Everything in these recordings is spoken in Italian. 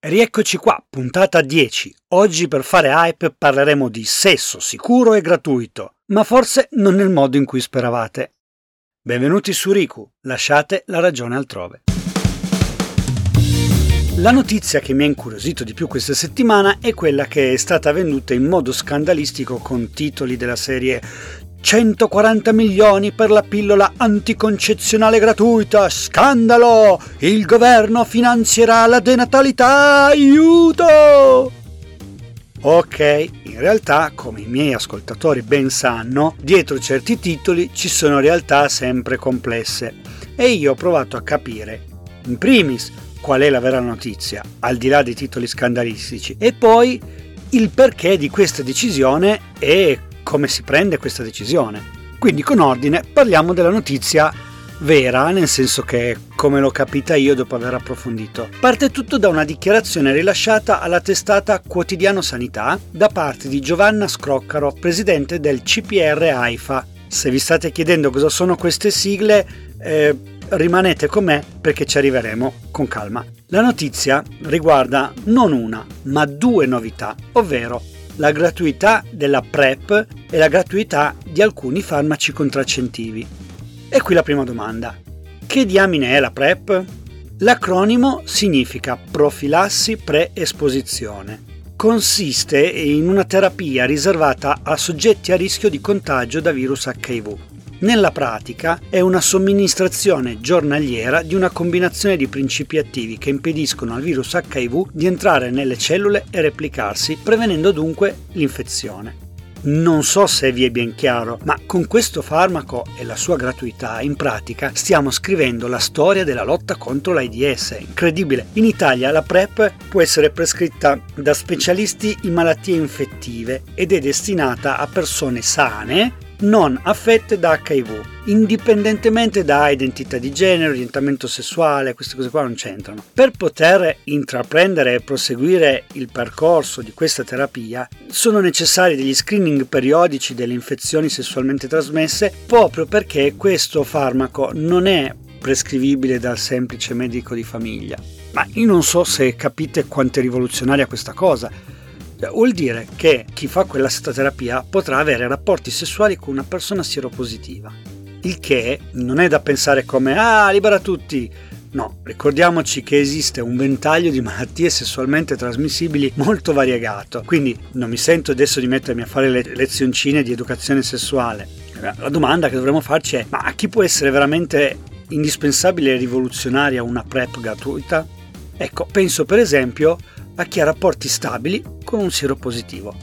Rieccoci qua, puntata 10. Oggi per fare hype parleremo di sesso sicuro e gratuito, ma forse non nel modo in cui speravate. Benvenuti su Riku, lasciate la ragione altrove. La notizia che mi ha incuriosito di più questa settimana è quella che è stata venduta in modo scandalistico con titoli della serie 140 milioni per la pillola anticoncezionale gratuita. Scandalo! Il governo finanzierà la denatalità. Aiuto! Ok, in realtà, come i miei ascoltatori ben sanno, dietro certi titoli ci sono realtà sempre complesse e io ho provato a capire, in primis, qual è la vera notizia, al di là dei titoli scandalistici, e poi il perché di questa decisione e come si prende questa decisione. Quindi con ordine parliamo della notizia vera, nel senso che come l'ho capita io dopo aver approfondito. Parte tutto da una dichiarazione rilasciata alla testata Quotidiano Sanità da parte di Giovanna Scroccaro, presidente del CPR AIFA. Se vi state chiedendo cosa sono queste sigle, eh, rimanete con me perché ci arriveremo con calma. La notizia riguarda non una, ma due novità, ovvero la gratuità della PrEP e la gratuità di alcuni farmaci contraccettivi. E qui la prima domanda. Che diamine è la PrEP? L'acronimo significa profilassi pre-esposizione. Consiste in una terapia riservata a soggetti a rischio di contagio da virus HIV. Nella pratica è una somministrazione giornaliera di una combinazione di principi attivi che impediscono al virus HIV di entrare nelle cellule e replicarsi, prevenendo dunque l'infezione. Non so se vi è ben chiaro, ma con questo farmaco e la sua gratuità, in pratica, stiamo scrivendo la storia della lotta contro l'AIDS. Incredibile! In Italia la PrEP può essere prescritta da specialisti in malattie infettive ed è destinata a persone sane non affette da HIV, indipendentemente da identità di genere, orientamento sessuale, queste cose qua non c'entrano. Per poter intraprendere e proseguire il percorso di questa terapia sono necessari degli screening periodici delle infezioni sessualmente trasmesse proprio perché questo farmaco non è prescrivibile dal semplice medico di famiglia. Ma io non so se capite quanto è rivoluzionaria questa cosa vuol dire che chi fa quella terapia potrà avere rapporti sessuali con una persona sieropositiva. Il che non è da pensare come ah, libera tutti. No, ricordiamoci che esiste un ventaglio di malattie sessualmente trasmissibili molto variegato, quindi non mi sento adesso di mettermi a fare le lezioncine di educazione sessuale. La domanda che dovremmo farci è: ma a chi può essere veramente indispensabile e rivoluzionaria una PrEP gratuita? Ecco, penso per esempio a chi ha rapporti stabili con un sieropositivo.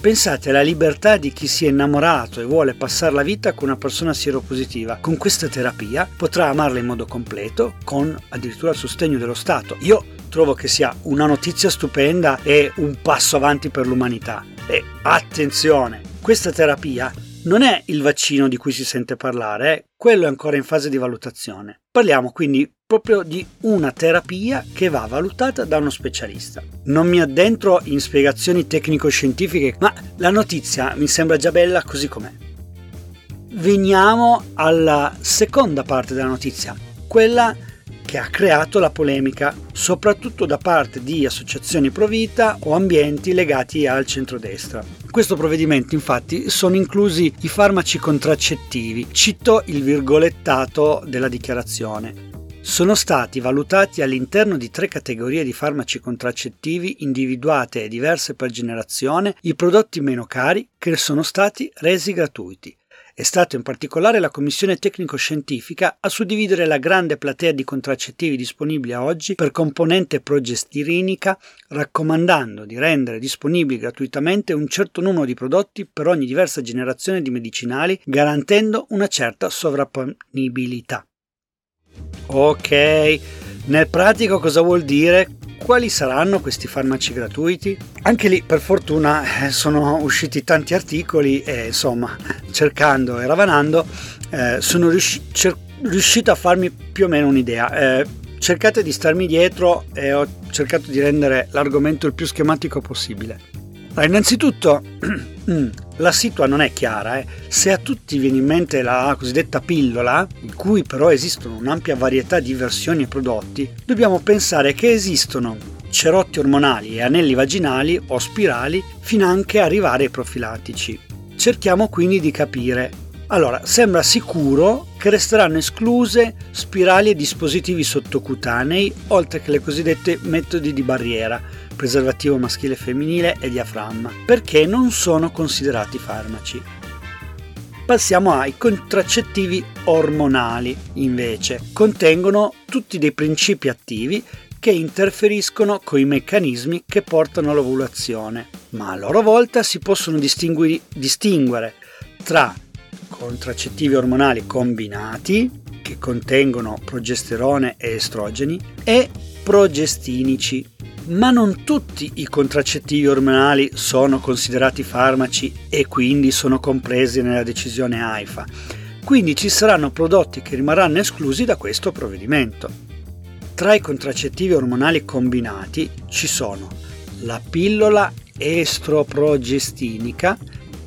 Pensate alla libertà di chi si è innamorato e vuole passare la vita con una persona sieropositiva. Con questa terapia potrà amarla in modo completo, con addirittura il sostegno dello Stato. Io trovo che sia una notizia stupenda e un passo avanti per l'umanità. E attenzione, questa terapia non è il vaccino di cui si sente parlare, eh? quello è ancora in fase di valutazione. Parliamo quindi proprio di una terapia che va valutata da uno specialista. Non mi addentro in spiegazioni tecnico-scientifiche, ma la notizia mi sembra già bella così com'è. Veniamo alla seconda parte della notizia, quella che ha creato la polemica, soprattutto da parte di associazioni pro vita o ambienti legati al centrodestra. Questo provvedimento infatti sono inclusi i farmaci contraccettivi, cito il virgolettato della dichiarazione. Sono stati valutati all'interno di tre categorie di farmaci contraccettivi individuate e diverse per generazione i prodotti meno cari che sono stati resi gratuiti è stato in particolare la Commissione tecnico-scientifica a suddividere la grande platea di contraccettivi disponibili a oggi per componente progestirinica, raccomandando di rendere disponibili gratuitamente un certo numero di prodotti per ogni diversa generazione di medicinali, garantendo una certa sovrapponibilità. Ok, nel pratico cosa vuol dire? Quali saranno questi farmaci gratuiti? Anche lì, per fortuna, eh, sono usciti tanti articoli e insomma, cercando e ravanando, eh, sono riusci- cer- riuscito a farmi più o meno un'idea. Eh, cercate di starmi dietro e ho cercato di rendere l'argomento il più schematico possibile. Allora, innanzitutto, la situa non è chiara. Eh. Se a tutti viene in mente la cosiddetta pillola, in cui però esistono un'ampia varietà di versioni e prodotti, dobbiamo pensare che esistono cerotti ormonali e anelli vaginali o spirali, finanche arrivare ai profilattici. Cerchiamo quindi di capire. Allora, sembra sicuro che resteranno escluse spirali e dispositivi sottocutanei, oltre che le cosiddette metodi di barriera, preservativo maschile e femminile e diaframma, perché non sono considerati farmaci. Passiamo ai contraccettivi ormonali, invece. Contengono tutti dei principi attivi che interferiscono con i meccanismi che portano all'ovulazione, ma a loro volta si possono distinguere tra contraccettivi ormonali combinati, che contengono progesterone e estrogeni, e progestinici, ma non tutti i contraccettivi ormonali sono considerati farmaci e quindi sono compresi nella decisione AIFA. Quindi ci saranno prodotti che rimarranno esclusi da questo provvedimento. Tra i contraccettivi ormonali combinati ci sono la pillola estroprogestinica,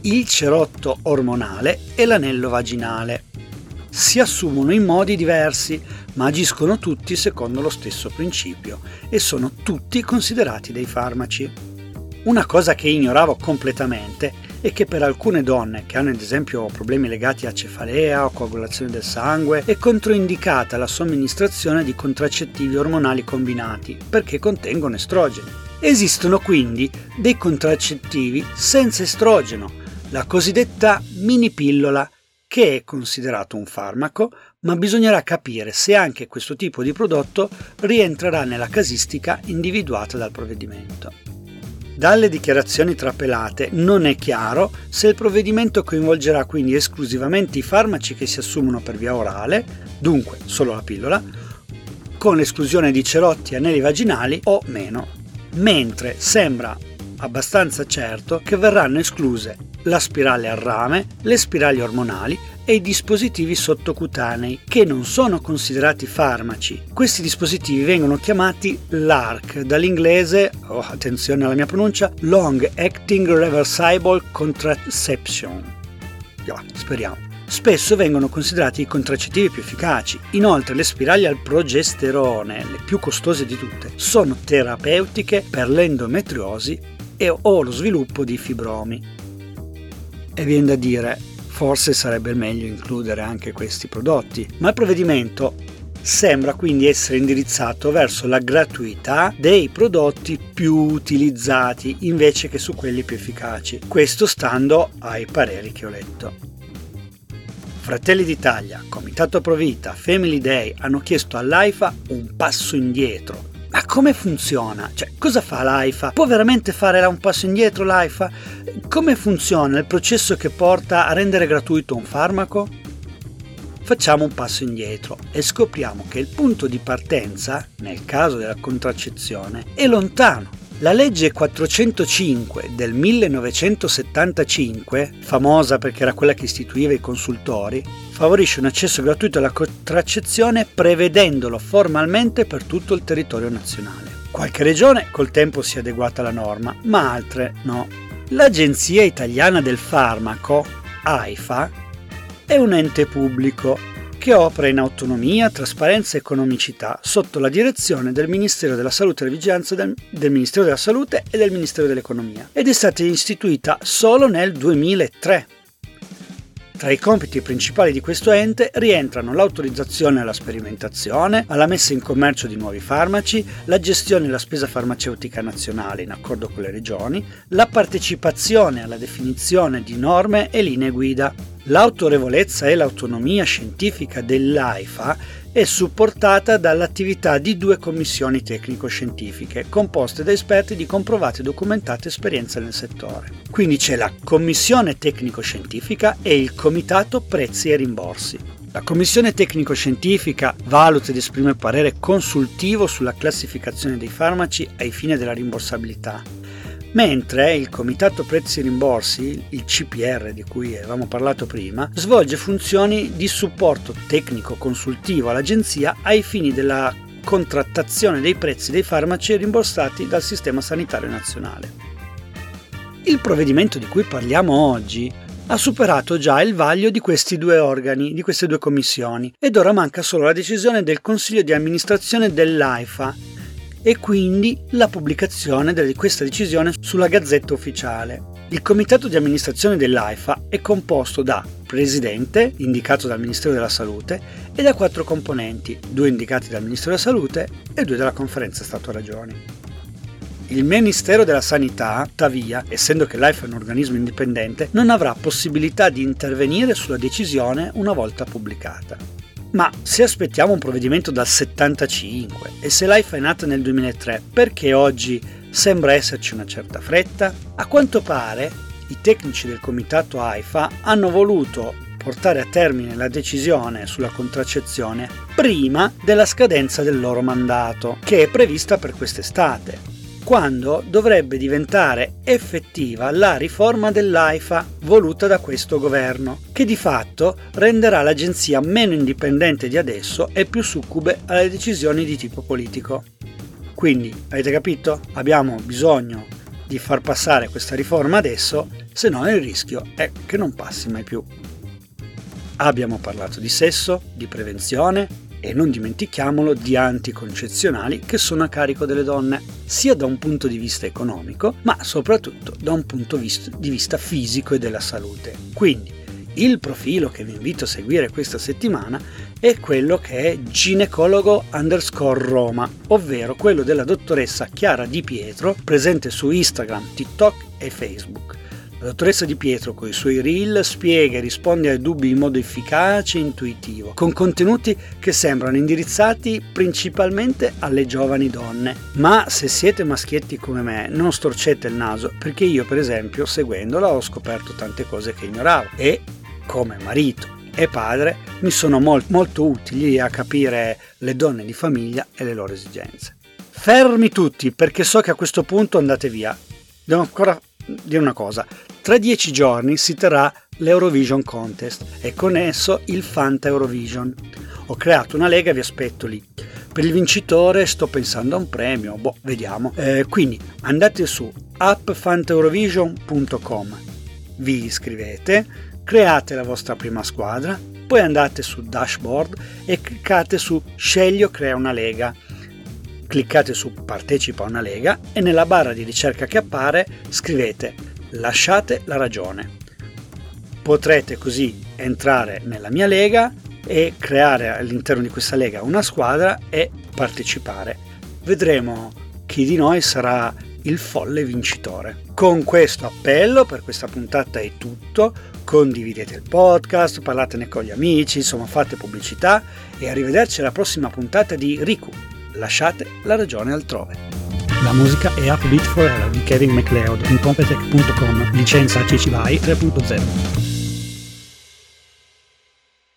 il cerotto ormonale e l'anello vaginale. Si assumono in modi diversi, ma agiscono tutti secondo lo stesso principio e sono tutti considerati dei farmaci. Una cosa che ignoravo completamente è che per alcune donne che hanno ad esempio problemi legati a cefalea o coagulazione del sangue è controindicata la somministrazione di contraccettivi ormonali combinati perché contengono estrogeni. Esistono quindi dei contraccettivi senza estrogeno, la cosiddetta mini pillola, che è considerato un farmaco, ma bisognerà capire se anche questo tipo di prodotto rientrerà nella casistica individuata dal provvedimento. Dalle dichiarazioni trapelate non è chiaro se il provvedimento coinvolgerà quindi esclusivamente i farmaci che si assumono per via orale, dunque solo la pillola, con l'esclusione di cerotti e anelli vaginali o meno, mentre sembra abbastanza certo che verranno escluse la spirale al rame, le spirali ormonali e i dispositivi sottocutanei, che non sono considerati farmaci. Questi dispositivi vengono chiamati LARC, dall'inglese, oh, attenzione alla mia pronuncia, Long Acting Reversible Contraception. Yeah, speriamo. Spesso vengono considerati i contraccettivi più efficaci. Inoltre le spirali al progesterone, le più costose di tutte, sono terapeutiche per l'endometriosi e o lo sviluppo di fibromi. E viene da dire, Forse sarebbe meglio includere anche questi prodotti, ma il provvedimento sembra quindi essere indirizzato verso la gratuità dei prodotti più utilizzati invece che su quelli più efficaci, questo stando ai pareri che ho letto. Fratelli d'Italia, Comitato Provita, Family Day hanno chiesto all'AIFA un passo indietro ma come funziona? Cioè, cosa fa l'AIFA? Può veramente fare un passo indietro l'AIFA? Come funziona il processo che porta a rendere gratuito un farmaco? Facciamo un passo indietro e scopriamo che il punto di partenza, nel caso della contraccezione, è lontano. La legge 405 del 1975, famosa perché era quella che istituiva i consultori, favorisce un accesso gratuito alla contraccezione prevedendolo formalmente per tutto il territorio nazionale. Qualche regione col tempo si è adeguata alla norma, ma altre no. L'Agenzia Italiana del Farmaco, AIFA, è un ente pubblico che opera in autonomia, trasparenza e economicità sotto la direzione del Ministero della Salute e della Vigilanza del, del Ministero della Salute e del Ministero dell'Economia ed è stata istituita solo nel 2003 tra i compiti principali di questo ente rientrano l'autorizzazione alla sperimentazione, alla messa in commercio di nuovi farmaci, la gestione della spesa farmaceutica nazionale in accordo con le regioni, la partecipazione alla definizione di norme e linee guida. L'autorevolezza e l'autonomia scientifica dell'AIFA è supportata dall'attività di due commissioni tecnico-scientifiche, composte da esperti di comprovata e documentata esperienza nel settore. Quindi c'è la commissione tecnico-scientifica e il comitato prezzi e rimborsi. La commissione tecnico-scientifica valuta ed esprime parere consultivo sulla classificazione dei farmaci ai fini della rimborsabilità mentre il Comitato Prezzi Rimborsi, il CPR di cui avevamo parlato prima, svolge funzioni di supporto tecnico consultivo all'Agenzia ai fini della contrattazione dei prezzi dei farmaci rimborsati dal Sistema Sanitario Nazionale. Il provvedimento di cui parliamo oggi ha superato già il vaglio di questi due organi, di queste due commissioni, ed ora manca solo la decisione del Consiglio di amministrazione dell'AIFA e quindi la pubblicazione di questa decisione sulla Gazzetta Ufficiale. Il comitato di amministrazione dell'AIFA è composto da presidente, indicato dal Ministero della Salute, e da quattro componenti, due indicati dal Ministero della Salute e due dalla Conferenza Stato-Regioni. Il Ministero della Sanità, tuttavia, essendo che l'AIFA è un organismo indipendente, non avrà possibilità di intervenire sulla decisione una volta pubblicata. Ma se aspettiamo un provvedimento dal 75 e se l'AIFA è nata nel 2003, perché oggi sembra esserci una certa fretta? A quanto pare i tecnici del comitato AIFA hanno voluto portare a termine la decisione sulla contraccezione prima della scadenza del loro mandato, che è prevista per quest'estate quando dovrebbe diventare effettiva la riforma dell'AIFA voluta da questo governo, che di fatto renderà l'agenzia meno indipendente di adesso e più succube alle decisioni di tipo politico. Quindi, avete capito? Abbiamo bisogno di far passare questa riforma adesso, se no il rischio è che non passi mai più. Abbiamo parlato di sesso, di prevenzione, e non dimentichiamolo di anticoncezionali che sono a carico delle donne, sia da un punto di vista economico, ma soprattutto da un punto di vista fisico e della salute. Quindi il profilo che vi invito a seguire questa settimana è quello che è ginecologo underscore Roma, ovvero quello della dottoressa Chiara Di Pietro, presente su Instagram, TikTok e Facebook. La dottoressa Di Pietro con i suoi reel spiega e risponde ai dubbi in modo efficace e intuitivo, con contenuti che sembrano indirizzati principalmente alle giovani donne. Ma se siete maschietti come me, non storcete il naso, perché io per esempio seguendola ho scoperto tante cose che ignoravo e come marito e padre mi sono molto, molto utili a capire le donne di famiglia e le loro esigenze. Fermi tutti perché so che a questo punto andate via. Devo ancora dire una cosa. Tra dieci giorni si terrà l'Eurovision Contest e con esso il Fanta Eurovision. Ho creato una lega e vi aspetto lì. Per il vincitore sto pensando a un premio, boh, vediamo. Eh, quindi andate su appfantaeurovision.com, vi iscrivete, create la vostra prima squadra, poi andate su dashboard e cliccate su Scegli o crea una lega cliccate su Partecipa a una lega e nella barra di ricerca che appare scrivete Lasciate la ragione. Potrete così entrare nella mia lega e creare all'interno di questa lega una squadra e partecipare. Vedremo chi di noi sarà il folle vincitore. Con questo appello per questa puntata è tutto. Condividete il podcast, parlatene con gli amici, insomma fate pubblicità e arrivederci alla prossima puntata di Riku lasciate la ragione altrove. La musica è Upbeat Forever di Kevin MacLeod in Competech.com, licenza CC BY 3.0.